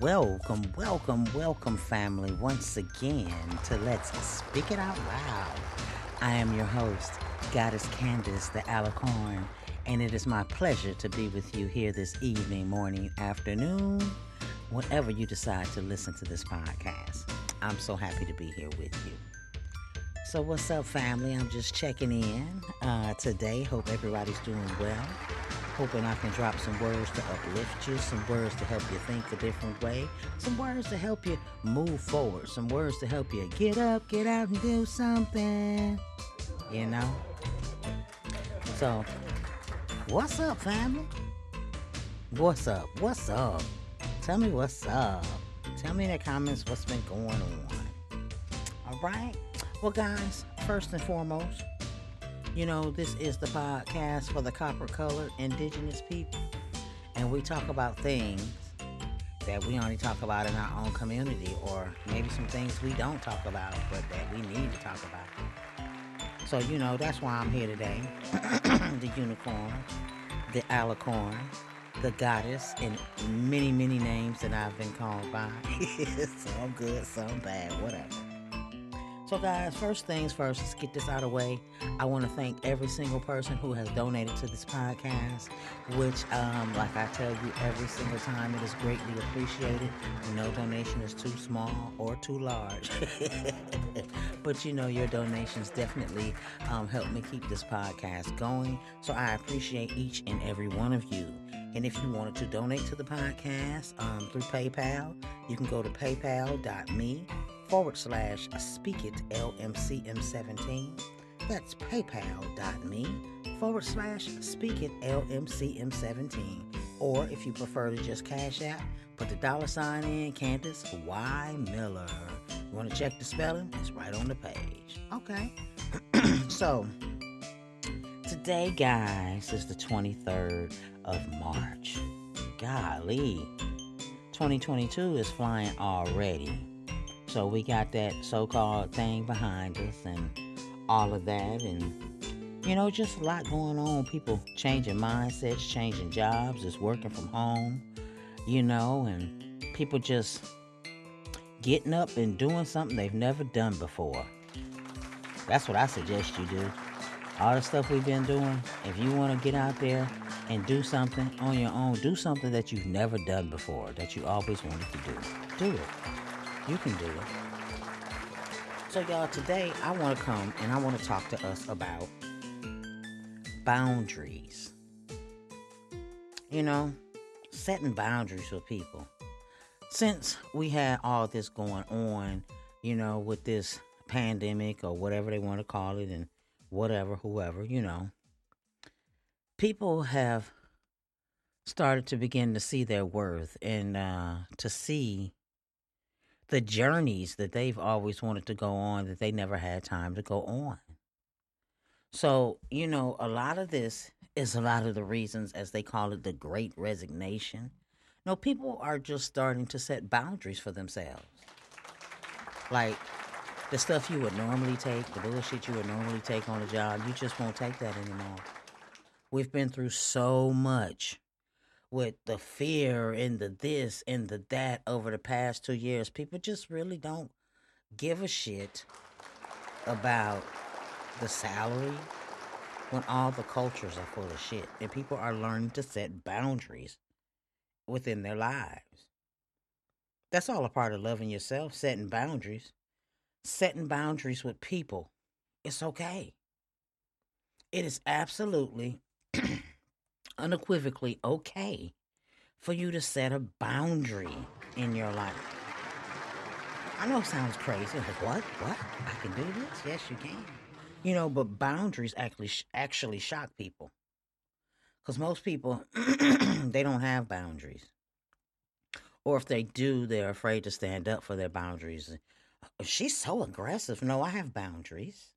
welcome, welcome, welcome, family, once again to Let's Speak It Out Loud. I am your host, Goddess Candace, the Alicorn, and it is my pleasure to be with you here this evening, morning, afternoon, whenever you decide to listen to this podcast. I'm so happy to be here with you. So, what's up, family? I'm just checking in uh, today. Hope everybody's doing well hoping I can drop some words to uplift you, some words to help you think a different way, some words to help you move forward, some words to help you get up, get out, and do something. You know? So, what's up, family? What's up? What's up? Tell me what's up. Tell me in the comments what's been going on. All right? Well, guys, first and foremost, you know, this is the podcast for the copper colored indigenous people. And we talk about things that we only talk about in our own community, or maybe some things we don't talk about, but that we need to talk about. So, you know, that's why I'm here today. the unicorn, the alicorn, the goddess, and many, many names that I've been called by. some good, some bad, whatever. So, guys, first things first, let's get this out of the way. I want to thank every single person who has donated to this podcast, which, um, like I tell you every single time, it is greatly appreciated. No donation is too small or too large. but you know, your donations definitely um, help me keep this podcast going. So, I appreciate each and every one of you. And if you wanted to donate to the podcast um, through PayPal, you can go to paypal.me forward slash speak it LMCM17. That's paypal.me forward slash speak it LMCM17. Or if you prefer to just Cash App, put the dollar sign in Candace Y. Miller. You want to check the spelling? It's right on the page. Okay. so, today, guys, is the 23rd of March. Golly. 2022 is flying already. So we got that so called thing behind us and all of that. And, you know, just a lot going on. People changing mindsets, changing jobs, just working from home, you know, and people just getting up and doing something they've never done before. That's what I suggest you do. All the stuff we've been doing, if you want to get out there and do something on your own, do something that you've never done before, that you always wanted to do. Do it. You can do it. So, y'all, today I want to come and I want to talk to us about boundaries. You know, setting boundaries with people. Since we had all this going on, you know, with this pandemic or whatever they want to call it, and whatever, whoever, you know, people have started to begin to see their worth and uh, to see the journeys that they've always wanted to go on that they never had time to go on. So, you know, a lot of this is a lot of the reasons, as they call it, the great resignation. No, people are just starting to set boundaries for themselves. Like the stuff you would normally take, the bullshit you would normally take on a job, you just won't take that anymore. We've been through so much with the fear and the this and the that over the past two years. People just really don't give a shit about the salary when all the cultures are full of shit and people are learning to set boundaries within their lives. That's all a part of loving yourself, setting boundaries. Setting boundaries with people. It's okay. It is absolutely unequivocally okay for you to set a boundary in your life. I know it sounds crazy. Like, what? What? I can do this? Yes, you can. You know, but boundaries actually actually shock people. Because most people, they don't have boundaries. Or if they do, they're afraid to stand up for their boundaries. Uh, she's so aggressive. No, I have boundaries.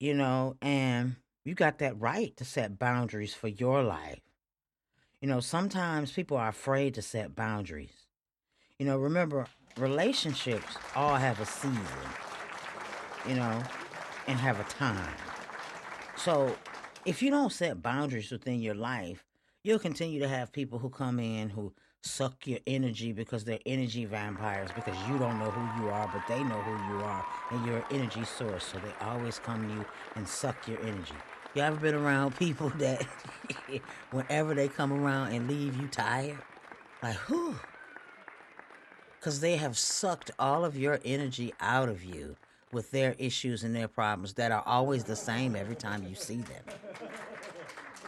You know, and you got that right to set boundaries for your life. You know, sometimes people are afraid to set boundaries. You know, remember, relationships all have a season, you know, and have a time. So if you don't set boundaries within your life, You'll continue to have people who come in who suck your energy because they're energy vampires because you don't know who you are, but they know who you are, and you're an energy source. So they always come to you and suck your energy. You ever been around people that whenever they come around and leave you tired? Like, whew. Because they have sucked all of your energy out of you with their issues and their problems that are always the same every time you see them.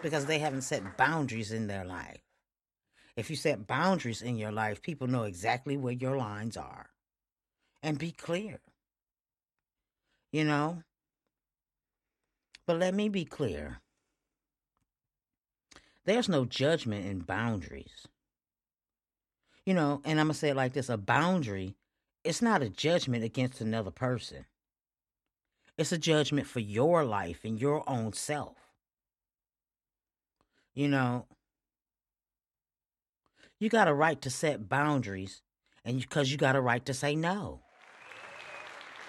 Because they haven't set boundaries in their life. If you set boundaries in your life, people know exactly where your lines are. And be clear. You know? But let me be clear. There's no judgment in boundaries. You know, and I'm going to say it like this a boundary, it's not a judgment against another person, it's a judgment for your life and your own self. You know, you got a right to set boundaries and because you got a right to say no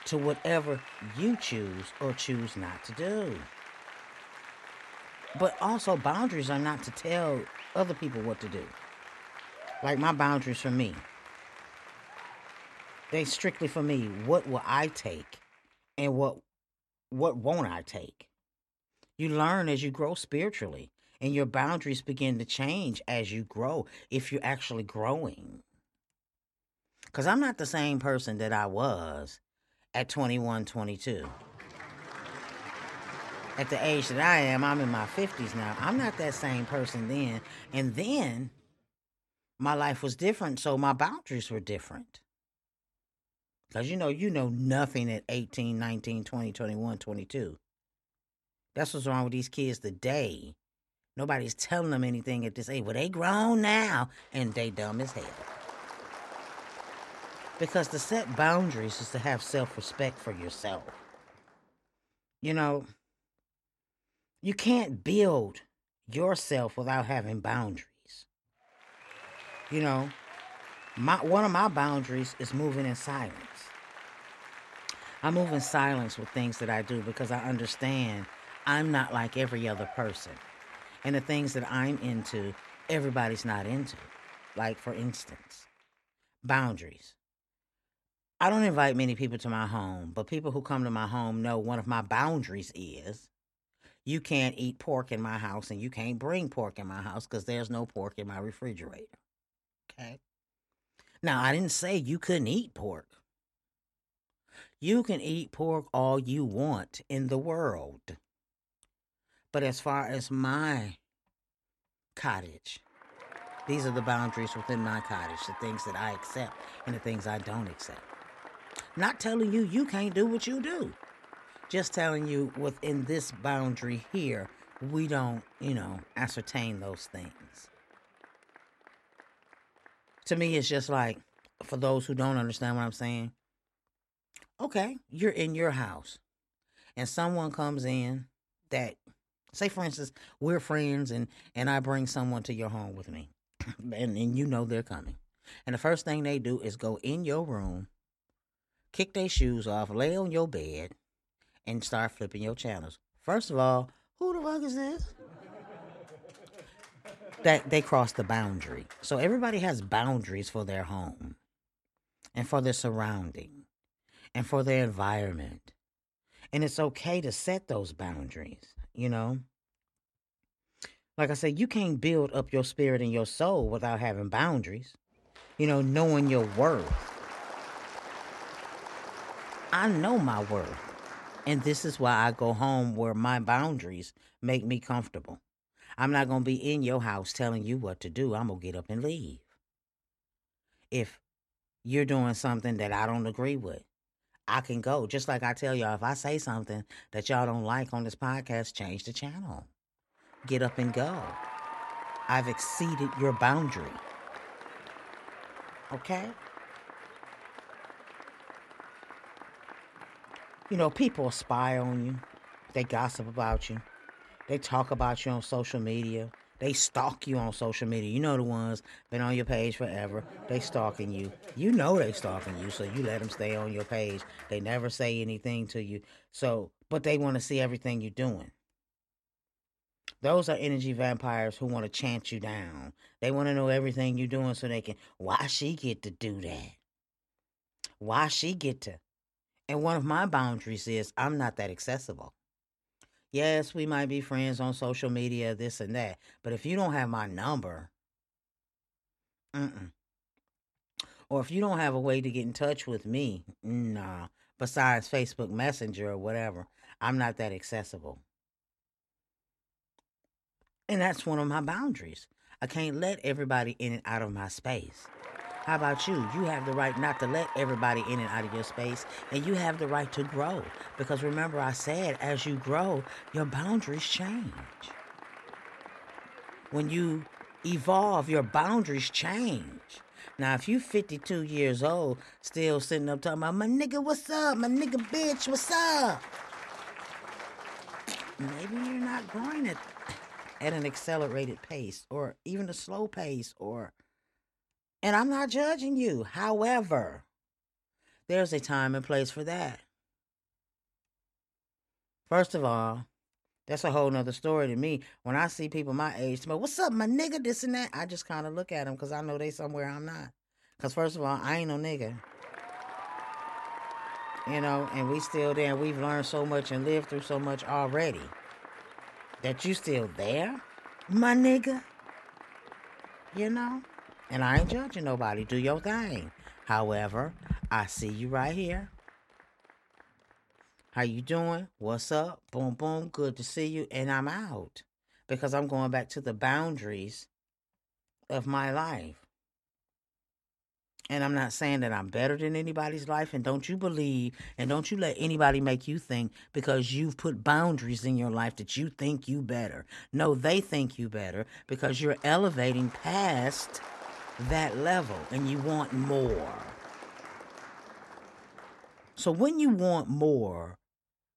to whatever you choose or choose not to do. But also, boundaries are not to tell other people what to do. Like my boundaries for me, they strictly for me. What will I take, and what what won't I take? You learn as you grow spiritually, and your boundaries begin to change as you grow. If you're actually growing, because I'm not the same person that I was at 21, 22. At the age that I am, I'm in my 50s now. I'm not that same person then. And then my life was different, so my boundaries were different. Because you know, you know nothing at 18, 19, 20, 21, 22. That's what's wrong with these kids today. Nobody's telling them anything at this age. Well, they grown now, and they dumb as hell. Because to set boundaries is to have self respect for yourself. You know, you can't build yourself without having boundaries. You know, my one of my boundaries is moving in silence. I move in silence with things that I do because I understand I'm not like every other person. And the things that I'm into, everybody's not into. Like, for instance, boundaries. I don't invite many people to my home, but people who come to my home know one of my boundaries is you can't eat pork in my house and you can't bring pork in my house because there's no pork in my refrigerator. Okay. Now, I didn't say you couldn't eat pork. You can eat pork all you want in the world. But as far as my cottage, these are the boundaries within my cottage, the things that I accept and the things I don't accept. Not telling you you can't do what you do. Just telling you within this boundary here, we don't, you know, ascertain those things. To me, it's just like, for those who don't understand what I'm saying, okay, you're in your house and someone comes in that, say, for instance, we're friends and, and I bring someone to your home with me and, and you know they're coming. And the first thing they do is go in your room kick their shoes off, lay on your bed, and start flipping your channels. First of all, who the fuck is this? that they cross the boundary. So everybody has boundaries for their home and for their surrounding and for their environment. And it's okay to set those boundaries, you know? Like I said, you can't build up your spirit and your soul without having boundaries, you know, knowing your worth I know my worth. And this is why I go home where my boundaries make me comfortable. I'm not going to be in your house telling you what to do. I'm going to get up and leave. If you're doing something that I don't agree with, I can go. Just like I tell y'all, if I say something that y'all don't like on this podcast, change the channel. Get up and go. I've exceeded your boundary. Okay? You know, people spy on you. They gossip about you. They talk about you on social media. They stalk you on social media. You know the ones been on your page forever. They stalking you. You know they stalking you, so you let them stay on your page. They never say anything to you. So, but they want to see everything you're doing. Those are energy vampires who want to chant you down. They want to know everything you're doing so they can, why she get to do that? Why she get to? And one of my boundaries is I'm not that accessible. Yes, we might be friends on social media, this and that. But if you don't have my number, mm-mm. Or if you don't have a way to get in touch with me, nah, besides Facebook Messenger or whatever, I'm not that accessible. And that's one of my boundaries. I can't let everybody in and out of my space. How about you? You have the right not to let everybody in and out of your space, and you have the right to grow. Because remember, I said as you grow, your boundaries change. When you evolve, your boundaries change. Now, if you 52 years old, still sitting up talking about, my nigga, what's up? My nigga, bitch, what's up? Maybe you're not growing at, at an accelerated pace or even a slow pace or and I'm not judging you. However, there's a time and place for that. First of all, that's a whole nother story to me. When I see people my age, me, what's up, my nigga, this and that, I just kind of look at them because I know they somewhere I'm not. Because first of all, I ain't no nigga. You know, and we still there. We've learned so much and lived through so much already. That you still there, my nigga. You know? And I ain't judging nobody. Do your thing. However, I see you right here. How you doing? What's up? Boom, boom. Good to see you. And I'm out because I'm going back to the boundaries of my life. And I'm not saying that I'm better than anybody's life. And don't you believe and don't you let anybody make you think because you've put boundaries in your life that you think you better. No, they think you better because you're elevating past that level and you want more. So when you want more,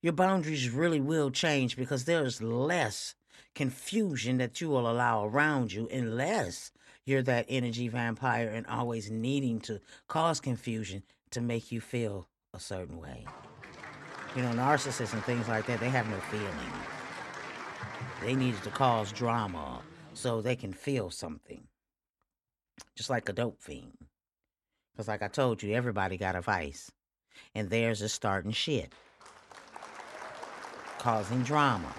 your boundaries really will change because there's less confusion that you will allow around you unless you're that energy vampire and always needing to cause confusion to make you feel a certain way. You know, narcissists and things like that, they have no feeling. They needed to cause drama so they can feel something just like a dope fiend. Because, like I told you, everybody got a vice, and theirs is starting shit, causing drama,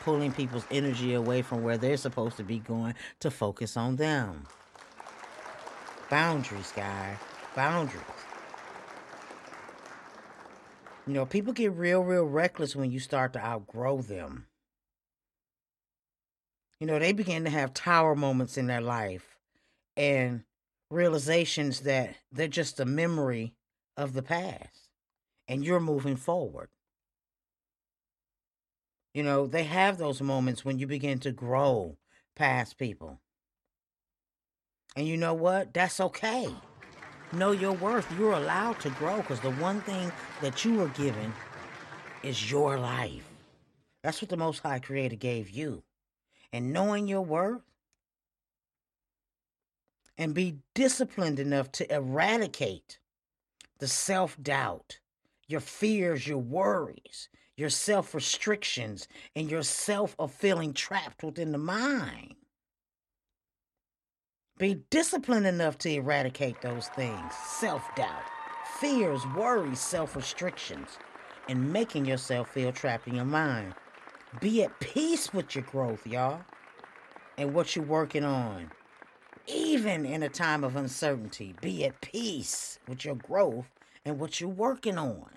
pulling people's energy away from where they're supposed to be going to focus on them. Boundaries, guy. Boundaries. You know, people get real, real reckless when you start to outgrow them. You know, they begin to have tower moments in their life and realizations that they're just a memory of the past and you're moving forward. You know, they have those moments when you begin to grow past people. And you know what? That's okay. Know your worth. You're allowed to grow because the one thing that you were given is your life. That's what the Most High Creator gave you. And knowing your worth and be disciplined enough to eradicate the self doubt, your fears, your worries, your self restrictions, and your self of feeling trapped within the mind. Be disciplined enough to eradicate those things self doubt, fears, worries, self restrictions, and making yourself feel trapped in your mind. Be at peace with your growth, y'all, and what you're working on even in a time of uncertainty, be at peace with your growth and what you're working on.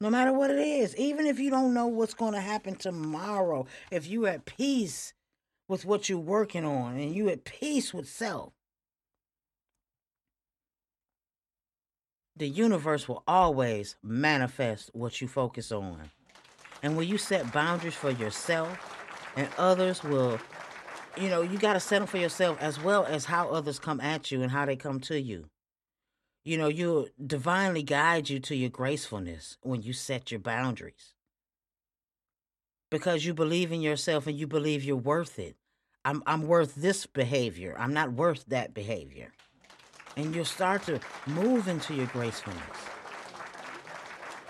No matter what it is, even if you don't know what's going to happen tomorrow, if you're at peace with what you're working on and you're at peace with self, the universe will always manifest what you focus on. And when you set boundaries for yourself, and others will you know, you got to settle for yourself as well as how others come at you and how they come to you. You know, you divinely guide you to your gracefulness when you set your boundaries. Because you believe in yourself and you believe you're worth it. I'm I'm worth this behavior. I'm not worth that behavior. And you'll start to move into your gracefulness.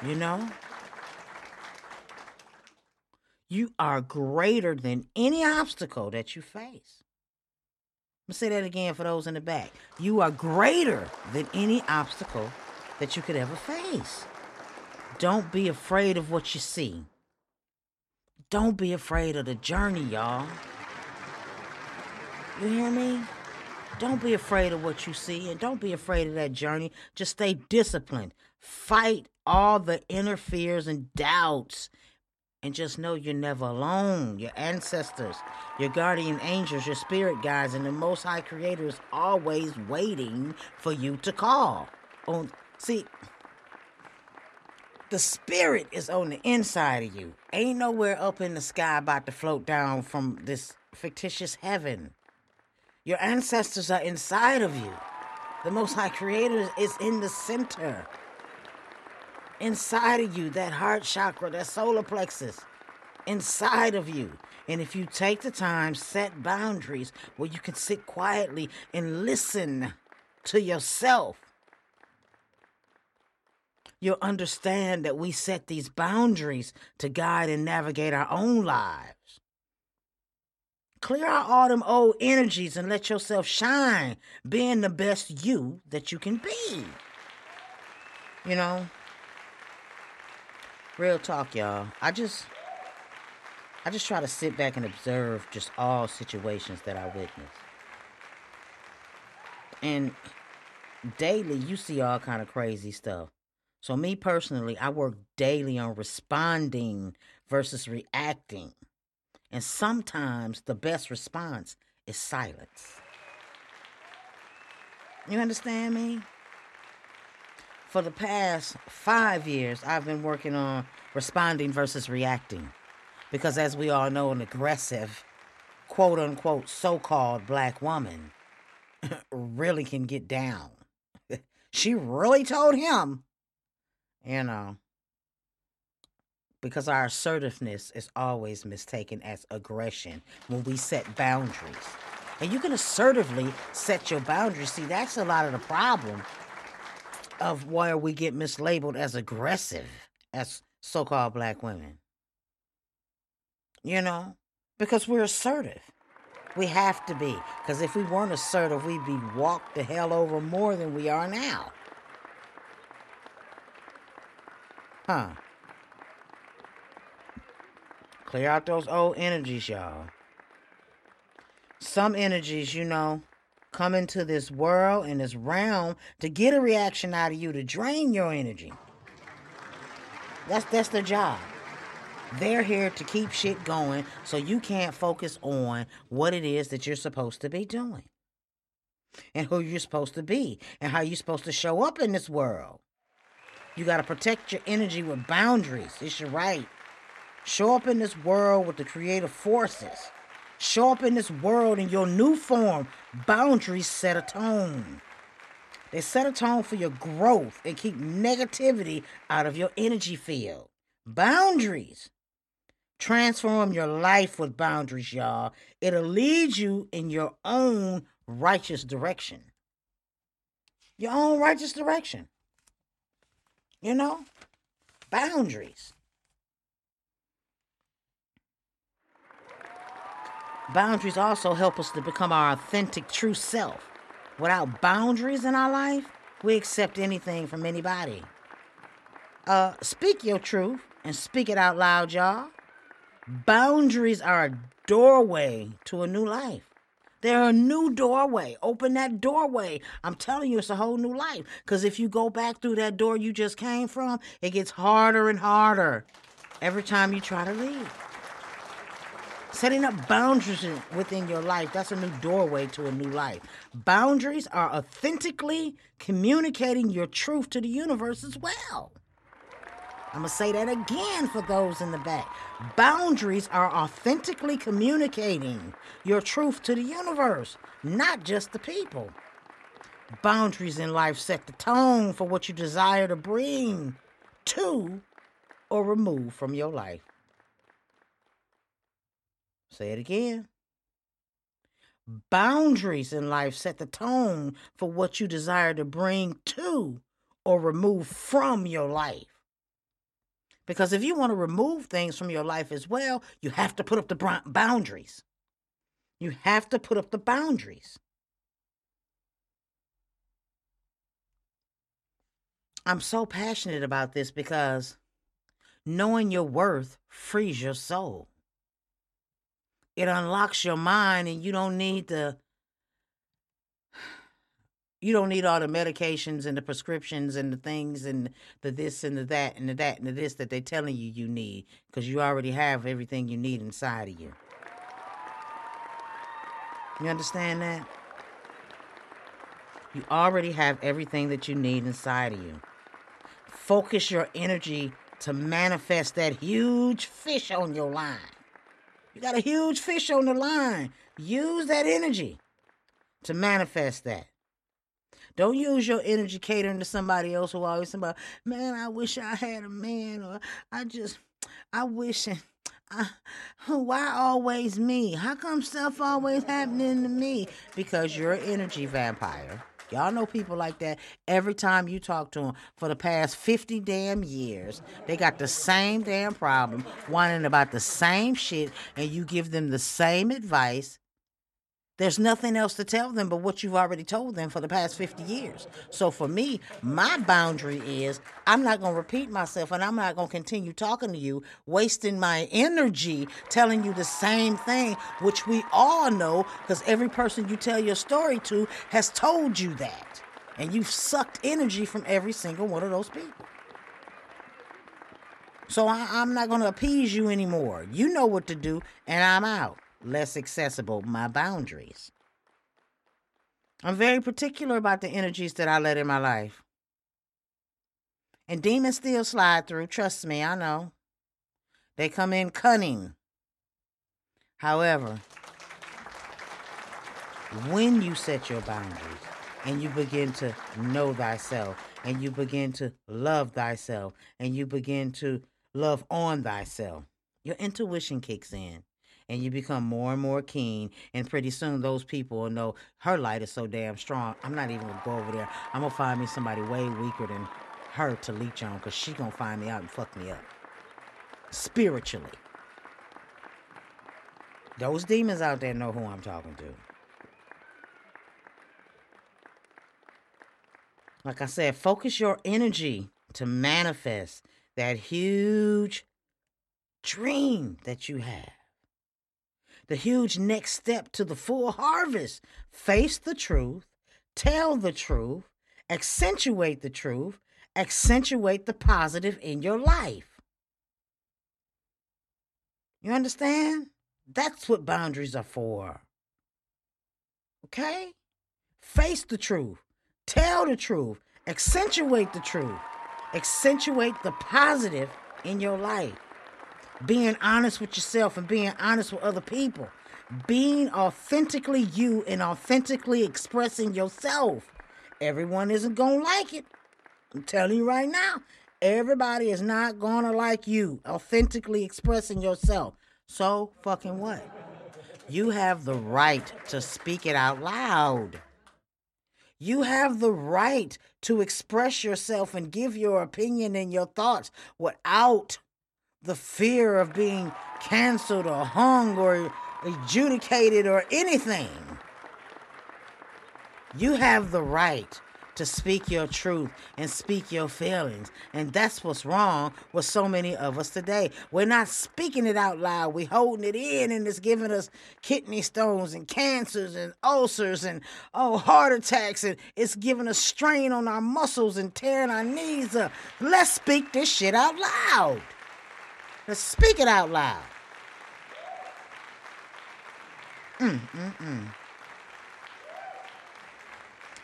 You know? You are greater than any obstacle that you face. Let me say that again for those in the back. You are greater than any obstacle that you could ever face. Don't be afraid of what you see. Don't be afraid of the journey, y'all. You hear me? Don't be afraid of what you see and don't be afraid of that journey. Just stay disciplined. Fight all the inner fears and doubts. And just know you're never alone. Your ancestors, your guardian angels, your spirit guides, and the Most High Creator is always waiting for you to call. Oh, see, the spirit is on the inside of you. Ain't nowhere up in the sky about to float down from this fictitious heaven. Your ancestors are inside of you. The Most High Creator is in the center. Inside of you, that heart chakra, that solar plexus, inside of you. And if you take the time, set boundaries where you can sit quietly and listen to yourself, you'll understand that we set these boundaries to guide and navigate our own lives. Clear out all them old energies and let yourself shine, being the best you that you can be. You know? Real talk, y'all. I just I just try to sit back and observe just all situations that I witness. And daily you see all kind of crazy stuff. So me personally, I work daily on responding versus reacting. And sometimes the best response is silence. You understand me? For the past five years, I've been working on responding versus reacting. Because as we all know, an aggressive, quote unquote, so called black woman really can get down. she really told him, you know, because our assertiveness is always mistaken as aggression when we set boundaries. And you can assertively set your boundaries. See, that's a lot of the problem of why we get mislabeled as aggressive as so called black women. You know, because we're assertive. We have to be. Because if we weren't assertive, we'd be walked the hell over more than we are now. Huh. Clear out those old energies, y'all. Some energies, you know, come into this world and this realm to get a reaction out of you to drain your energy. That's that's their job. They're here to keep shit going so you can't focus on what it is that you're supposed to be doing. And who you're supposed to be and how you're supposed to show up in this world. You got to protect your energy with boundaries. It's your right. Show up in this world with the creative forces. Show up in this world in your new form. Boundaries set a tone. They set a tone for your growth and keep negativity out of your energy field. Boundaries. Transform your life with boundaries, y'all. It'll lead you in your own righteous direction. Your own righteous direction. You know? Boundaries. Boundaries also help us to become our authentic, true self. Without boundaries in our life, we accept anything from anybody. Uh, speak your truth and speak it out loud, y'all. Boundaries are a doorway to a new life. They're a new doorway. Open that doorway. I'm telling you, it's a whole new life. Because if you go back through that door you just came from, it gets harder and harder every time you try to leave. Setting up boundaries within your life, that's a new doorway to a new life. Boundaries are authentically communicating your truth to the universe as well. I'm going to say that again for those in the back. Boundaries are authentically communicating your truth to the universe, not just the people. Boundaries in life set the tone for what you desire to bring to or remove from your life. Say it again. Boundaries in life set the tone for what you desire to bring to or remove from your life. Because if you want to remove things from your life as well, you have to put up the boundaries. You have to put up the boundaries. I'm so passionate about this because knowing your worth frees your soul. It unlocks your mind, and you don't need the you don't need all the medications and the prescriptions and the things and the this and the that and the that and the this that they're telling you you need because you already have everything you need inside of you. You understand that? You already have everything that you need inside of you. Focus your energy to manifest that huge fish on your line. You got a huge fish on the line. Use that energy to manifest that. Don't use your energy catering to somebody else who always about, man, I wish I had a man, or I just, I wish, and I, why always me? How come stuff always happening to me? Because you're an energy vampire. Y'all know people like that. Every time you talk to them for the past 50 damn years, they got the same damn problem, whining about the same shit, and you give them the same advice there's nothing else to tell them but what you've already told them for the past 50 years. So for me, my boundary is I'm not going to repeat myself and I'm not going to continue talking to you, wasting my energy telling you the same thing, which we all know because every person you tell your story to has told you that. And you've sucked energy from every single one of those people. So I, am not going to appease you anymore. You know what to do, and I'm out less accessible, my boundaries. I'm very particular about the energies that I let in my life. And demons still slide through, trust me, I know. They come in cunning. However, when you set your boundaries and you begin to know thyself and you begin to love thyself and you begin to love on thyself, your intuition kicks in and you become more and more keen and pretty soon those people will know her light is so damn strong i'm not even gonna go over there. I'm gonna find me somebody way weaker than her to leech on because she gonna find me out and fuck me up. Spiritually. Those demons out there know who i'm talking to. Like i said focus your energy to manifest that huge dream that you have the huge next step to the full harvest. Face the truth, tell the truth, accentuate the truth, accentuate the positive in your life. You understand? That's what boundaries are for. Okay? Face the truth, tell the truth, accentuate the truth, accentuate the positive in your life being honest with yourself and being honest with other people, being authentically you and authentically expressing yourself. Everyone isn't going to like it. I'm telling you right now, everybody is not going to like you authentically expressing yourself. So, fucking what? You have the right to speak it out loud. You have the right to express yourself and give your opinion and your thoughts without the fear of being canceled or hung or adjudicated or anything. You have the right to speak your truth and speak your feelings. And that's what's wrong with so many of us today. We're not speaking it out loud. We're holding it in and it's giving us kidney stones and cancers and ulcers and oh heart attacks and it's giving us strain on our muscles and tearing our knees up. Let's speak this shit out loud. Let's speak it out loud. Mm, mm, mm.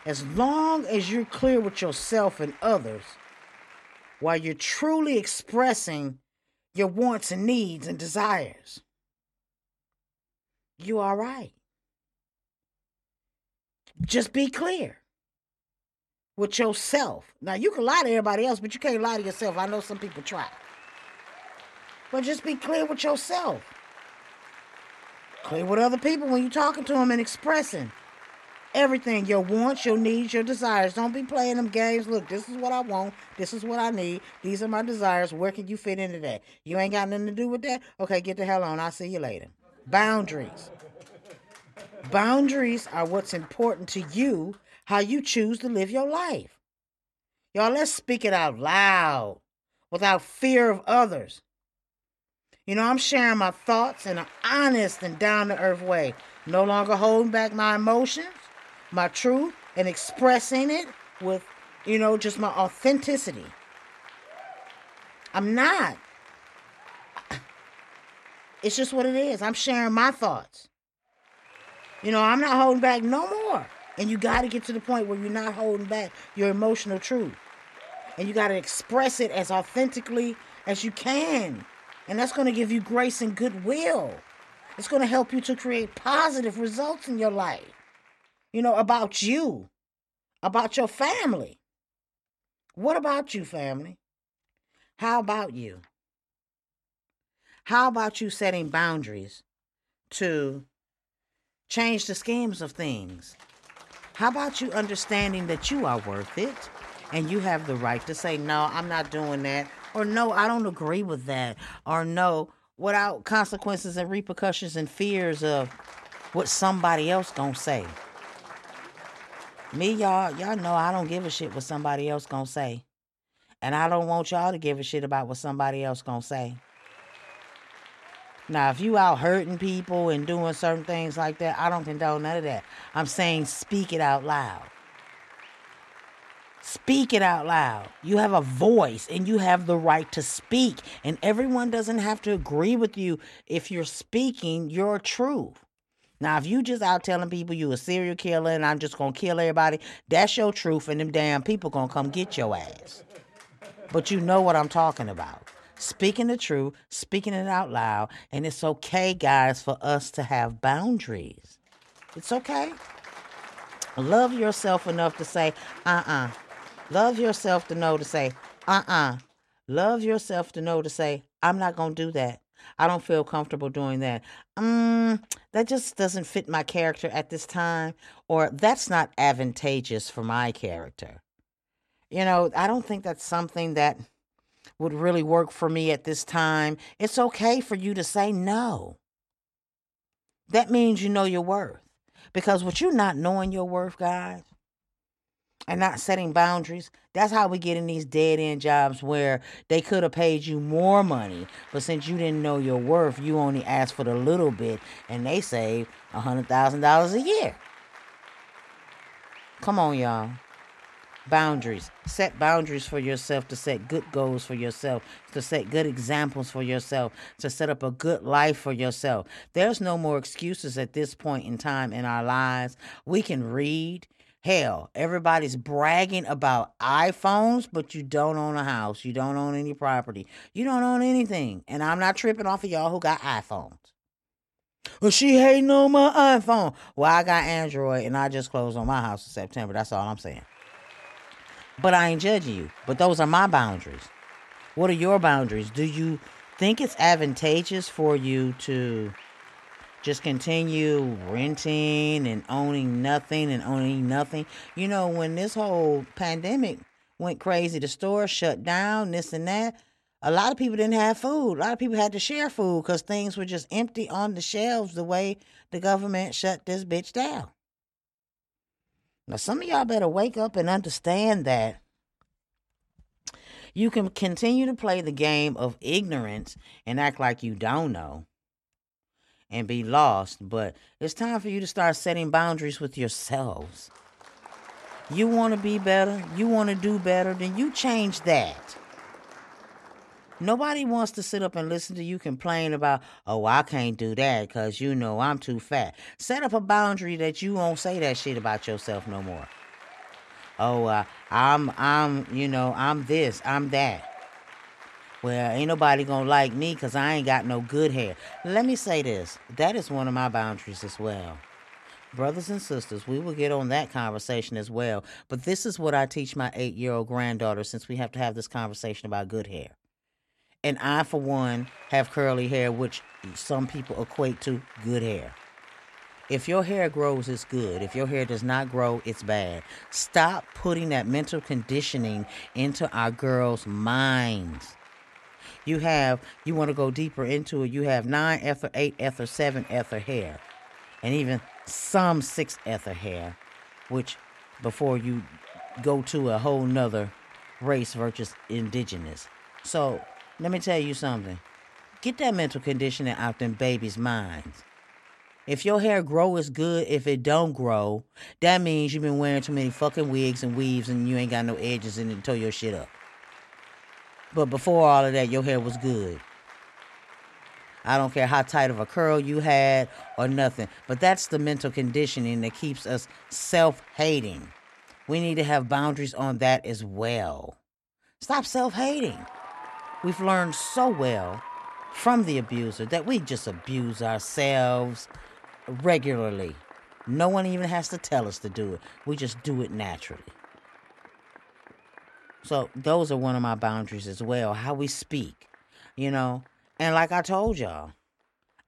As long as you're clear with yourself and others, while you're truly expressing your wants and needs and desires, you are right. Just be clear with yourself. Now, you can lie to everybody else, but you can't lie to yourself. I know some people try. But just be clear with yourself. Clear with other people when you're talking to them and expressing. everything your wants, your needs, your desires. Don't be playing them games. Look, this is what I want. This is what I need. These are my desires. Where can you fit into that? You ain't got nothing to do with that? Okay, get the hell on. I'll see you later. Boundaries. Boundaries are what's important to you, how you choose to live your life. Y'all, let's speak it out loud without fear of others. You know, I'm sharing my thoughts in an honest and down to earth way, no longer holding back my emotions, my truth, and expressing it with, you know, just my authenticity. I'm not. It's just what it is. I'm sharing my thoughts. You know, I'm not holding back no more. And you got to get to the point where you're not holding back your emotional truth. And you got to express it as authentically as you can. And that's going to give you grace and goodwill. It's going to help you to create positive results in your life. You know, about you, about your family. What about you, family? How about you? How about you setting boundaries to change the schemes of things? How about you understanding that you are worth it and you have the right to say, no, I'm not doing that, or no, I don't agree with that, or no, without consequences and repercussions and fears of what somebody else gonna say. Me, y'all, y'all know I don't give a shit what somebody else gonna say. And I don't want y'all to give a shit about what somebody else gonna say. Now, if you out hurting people and doing certain things like that, I don't condone none of that. I'm saying speak it out loud. Speak it out loud. You have a voice and you have the right to speak. And everyone doesn't have to agree with you if you're speaking your truth. Now, if you just out telling people you a serial killer and I'm just gonna kill everybody, that's your truth, and them damn people gonna come get your ass. But you know what I'm talking about speaking the truth, speaking it out loud, and it's okay, guys, for us to have boundaries. It's okay. Love yourself enough to say, uh uh-uh. uh. Love yourself to know to say, uh uh-uh. uh. Love yourself to know to say, I'm not going to do that. I don't feel comfortable doing that. Um, that just doesn't fit my character at this time, or that's not advantageous for my character. You know, I don't think that's something that would really work for me at this time, it's okay for you to say no. That means you know your worth. Because with you're not knowing your worth, guys, and not setting boundaries, that's how we get in these dead end jobs where they could have paid you more money, but since you didn't know your worth, you only asked for the little bit and they save a $100,000 a year. Come on, y'all boundaries. Set boundaries for yourself to set good goals for yourself, to set good examples for yourself, to set up a good life for yourself. There's no more excuses at this point in time in our lives. We can read. Hell, everybody's bragging about iPhones, but you don't own a house. You don't own any property. You don't own anything. And I'm not tripping off of y'all who got iPhones. Well, she hating on my iPhone. Well, I got Android and I just closed on my house in September. That's all I'm saying. But I ain't judging you. But those are my boundaries. What are your boundaries? Do you think it's advantageous for you to just continue renting and owning nothing and owning nothing? You know, when this whole pandemic went crazy, the stores shut down, this and that. A lot of people didn't have food. A lot of people had to share food because things were just empty on the shelves the way the government shut this bitch down. Now, some of y'all better wake up and understand that you can continue to play the game of ignorance and act like you don't know and be lost, but it's time for you to start setting boundaries with yourselves. You want to be better, you want to do better, then you change that. Nobody wants to sit up and listen to you complain about, oh, I can't do that because you know I'm too fat. Set up a boundary that you won't say that shit about yourself no more. Oh, uh, I'm, I'm, you know, I'm this, I'm that. Well, ain't nobody gonna like me because I ain't got no good hair. Let me say this that is one of my boundaries as well. Brothers and sisters, we will get on that conversation as well. But this is what I teach my eight year old granddaughter since we have to have this conversation about good hair. And I, for one, have curly hair, which some people equate to good hair. If your hair grows, it's good. If your hair does not grow, it's bad. Stop putting that mental conditioning into our girls' minds. You have, you want to go deeper into it, you have nine ether, eight ether, seven ether hair, and even some six ether hair, which before you go to a whole nother race versus indigenous. So let me tell you something. Get that mental conditioning out them babies' minds. If your hair grow is good, if it don't grow, that means you've been wearing too many fucking wigs and weaves and you ain't got no edges in it to your shit up. But before all of that, your hair was good. I don't care how tight of a curl you had or nothing. But that's the mental conditioning that keeps us self hating. We need to have boundaries on that as well. Stop self hating. We've learned so well from the abuser that we just abuse ourselves regularly. No one even has to tell us to do it. We just do it naturally. So those are one of my boundaries as well. How we speak, you know. And like I told y'all,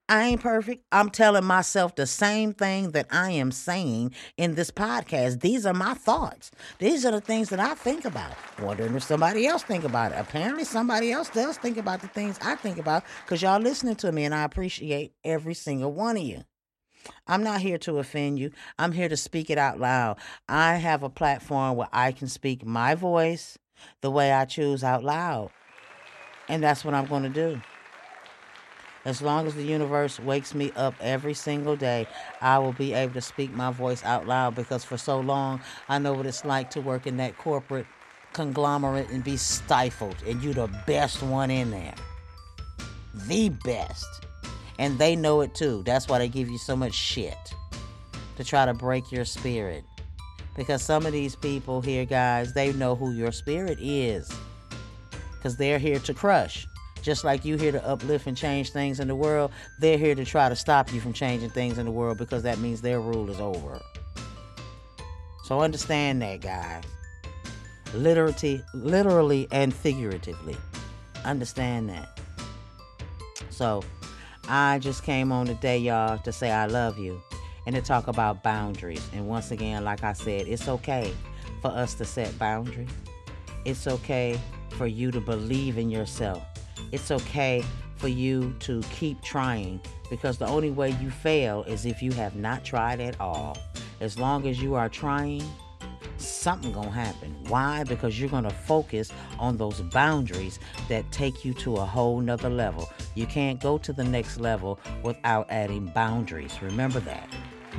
I ain't perfect. I'm telling myself the same thing that I am saying in this podcast. These are my thoughts. These are the things that I think about. Wondering if somebody else think about it. Apparently somebody else does think about the things I think about because y'all listening to me and I appreciate every single one of you. I'm not here to offend you. I'm here to speak it out loud. I have a platform where I can speak my voice the way I choose out loud. And that's what I'm going to do. As long as the universe wakes me up every single day, I will be able to speak my voice out loud because for so long I know what it's like to work in that corporate conglomerate and be stifled. And you're the best one in there. The best. And they know it too. That's why they give you so much shit to try to break your spirit. Because some of these people here, guys, they know who your spirit is. Because they're here to crush. Just like you here to uplift and change things in the world, they're here to try to stop you from changing things in the world because that means their rule is over. So understand that, guys. Literally, literally and figuratively. Understand that. So, I just came on today, y'all, to say I love you and to talk about boundaries. And once again, like I said, it's okay for us to set boundaries. It's okay for you to believe in yourself. It's okay for you to keep trying because the only way you fail is if you have not tried at all. As long as you are trying, something gonna happen. Why? Because you're gonna focus on those boundaries that take you to a whole nother level. You can't go to the next level without adding boundaries. Remember that.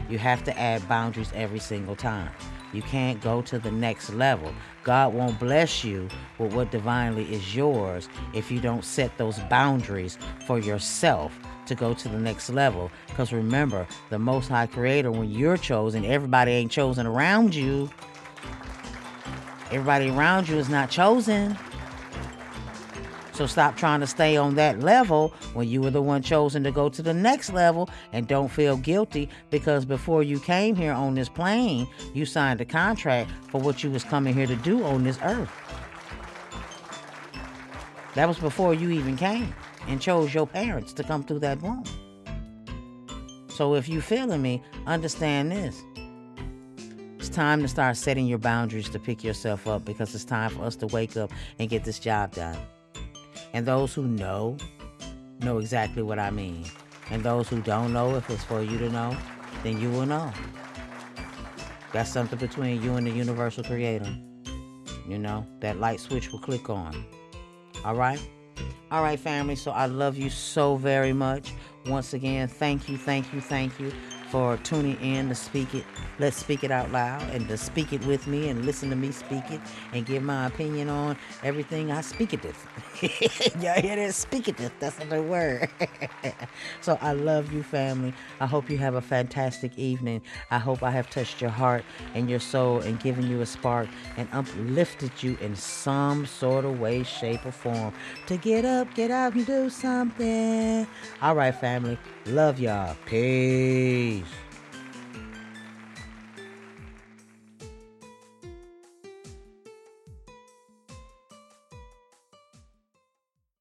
You have to add boundaries every single time. You can't go to the next level. God won't bless you with what divinely is yours if you don't set those boundaries for yourself to go to the next level. Because remember, the Most High Creator, when you're chosen, everybody ain't chosen around you. Everybody around you is not chosen. So stop trying to stay on that level when you were the one chosen to go to the next level and don't feel guilty because before you came here on this plane, you signed a contract for what you was coming here to do on this earth. That was before you even came and chose your parents to come through that womb. So if you feeling me, understand this. It's time to start setting your boundaries to pick yourself up because it's time for us to wake up and get this job done. And those who know, know exactly what I mean. And those who don't know, if it's for you to know, then you will know. That's something between you and the universal creator. You know, that light switch will click on. All right? All right, family. So I love you so very much. Once again, thank you, thank you, thank you for tuning in to speak it. Let's speak it out loud and to speak it with me and listen to me speak it and give my opinion on everything I speak it with. Y'all hear that? Speak it. That's the word. so I love you, family. I hope you have a fantastic evening. I hope I have touched your heart and your soul and given you a spark and uplifted you in some sort of way, shape, or form to get up, get out, and do something. All right, family. Love y'all. Peace.